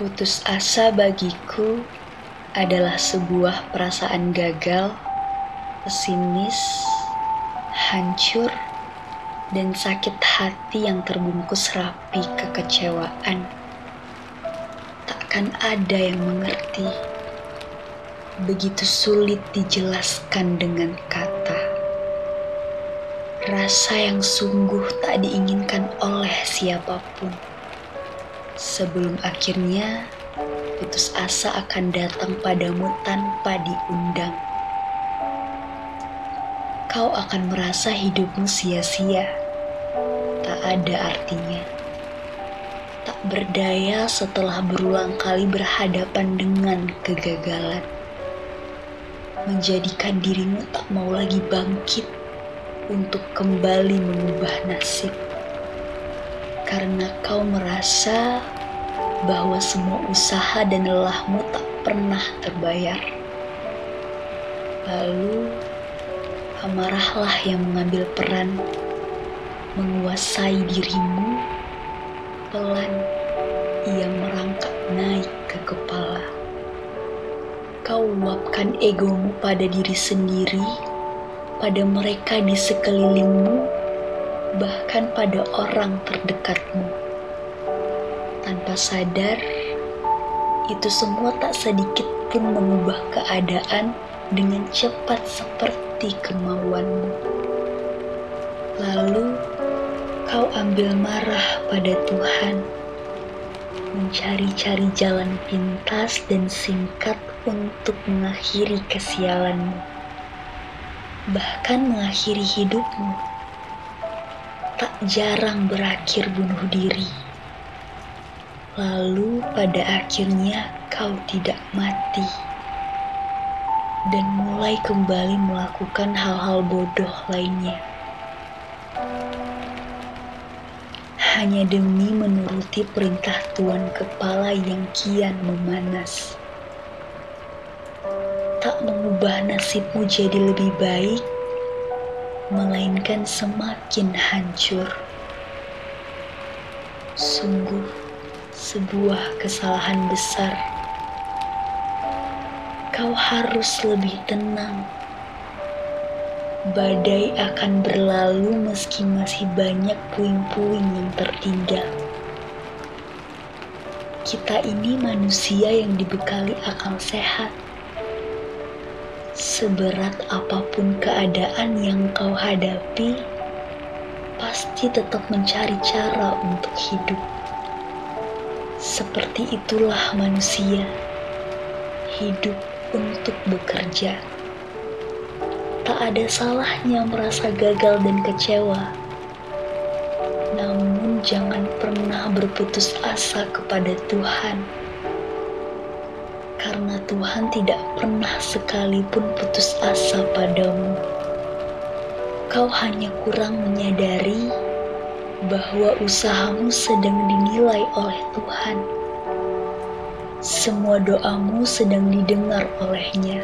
Putus asa bagiku adalah sebuah perasaan gagal, pesimis, hancur, dan sakit hati yang terbungkus rapi kekecewaan. Takkan ada yang mengerti. Begitu sulit dijelaskan dengan kata. Rasa yang sungguh tak diinginkan oleh siapa pun sebelum akhirnya putus asa akan datang padamu tanpa diundang. Kau akan merasa hidupmu sia-sia, tak ada artinya. Tak berdaya setelah berulang kali berhadapan dengan kegagalan. Menjadikan dirimu tak mau lagi bangkit untuk kembali mengubah nasib karena kau merasa bahwa semua usaha dan lelahmu tak pernah terbayar. Lalu, amarahlah yang mengambil peran menguasai dirimu. Pelan, ia merangkak naik ke kepala. Kau luapkan egomu pada diri sendiri, pada mereka di sekelilingmu, bahkan pada orang terdekatmu. Tanpa sadar, itu semua tak sedikit pun mengubah keadaan dengan cepat seperti kemauanmu. Lalu, kau ambil marah pada Tuhan, mencari-cari jalan pintas dan singkat untuk mengakhiri kesialanmu, bahkan mengakhiri hidupmu jarang berakhir bunuh diri. Lalu pada akhirnya kau tidak mati dan mulai kembali melakukan hal-hal bodoh lainnya. Hanya demi menuruti perintah tuan kepala yang kian memanas. Tak mengubah nasibmu jadi lebih baik melainkan semakin hancur. Sungguh sebuah kesalahan besar. Kau harus lebih tenang. Badai akan berlalu meski masih banyak puing-puing yang tertinggal. Kita ini manusia yang dibekali akal sehat Seberat apa pun keadaan yang kau hadapi, pasti tetap mencari cara untuk hidup. Seperti itulah manusia, hidup untuk bekerja. Tak ada salahnya merasa gagal dan kecewa, namun jangan pernah berputus asa kepada Tuhan karena Tuhan tidak pernah sekalipun putus asa padamu. Kau hanya kurang menyadari bahwa usahamu sedang dinilai oleh Tuhan. Semua doamu sedang didengar olehnya.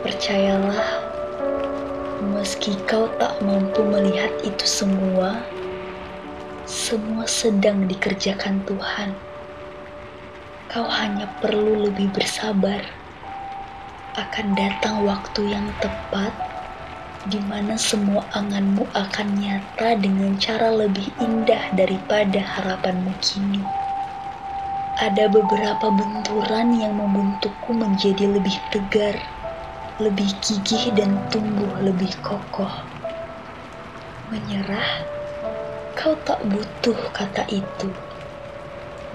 Percayalah, meski kau tak mampu melihat itu semua, semua sedang dikerjakan Tuhan kau hanya perlu lebih bersabar. Akan datang waktu yang tepat di mana semua anganmu akan nyata dengan cara lebih indah daripada harapanmu kini. Ada beberapa benturan yang membentukku menjadi lebih tegar, lebih gigih dan tumbuh lebih kokoh. Menyerah, kau tak butuh kata itu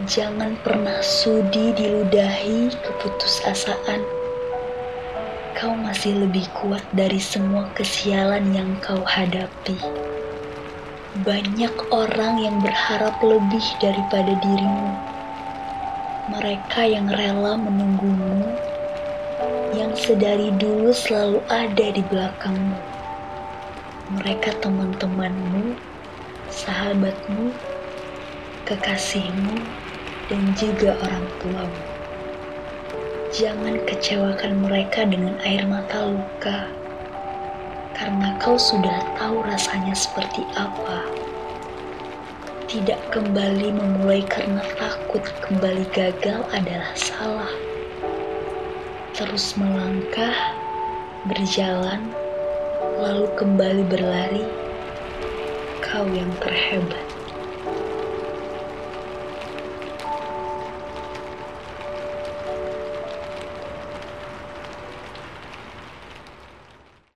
Jangan pernah sudi diludahi keputusasaan. Kau masih lebih kuat dari semua kesialan yang kau hadapi. Banyak orang yang berharap lebih daripada dirimu. Mereka yang rela menunggumu, yang sedari dulu selalu ada di belakangmu. Mereka teman-temanmu, sahabatmu, kekasihmu, dan juga orang tuamu. Jangan kecewakan mereka dengan air mata luka, karena kau sudah tahu rasanya seperti apa. Tidak kembali memulai karena takut kembali gagal adalah salah. Terus melangkah, berjalan, lalu kembali berlari, kau yang terhebat.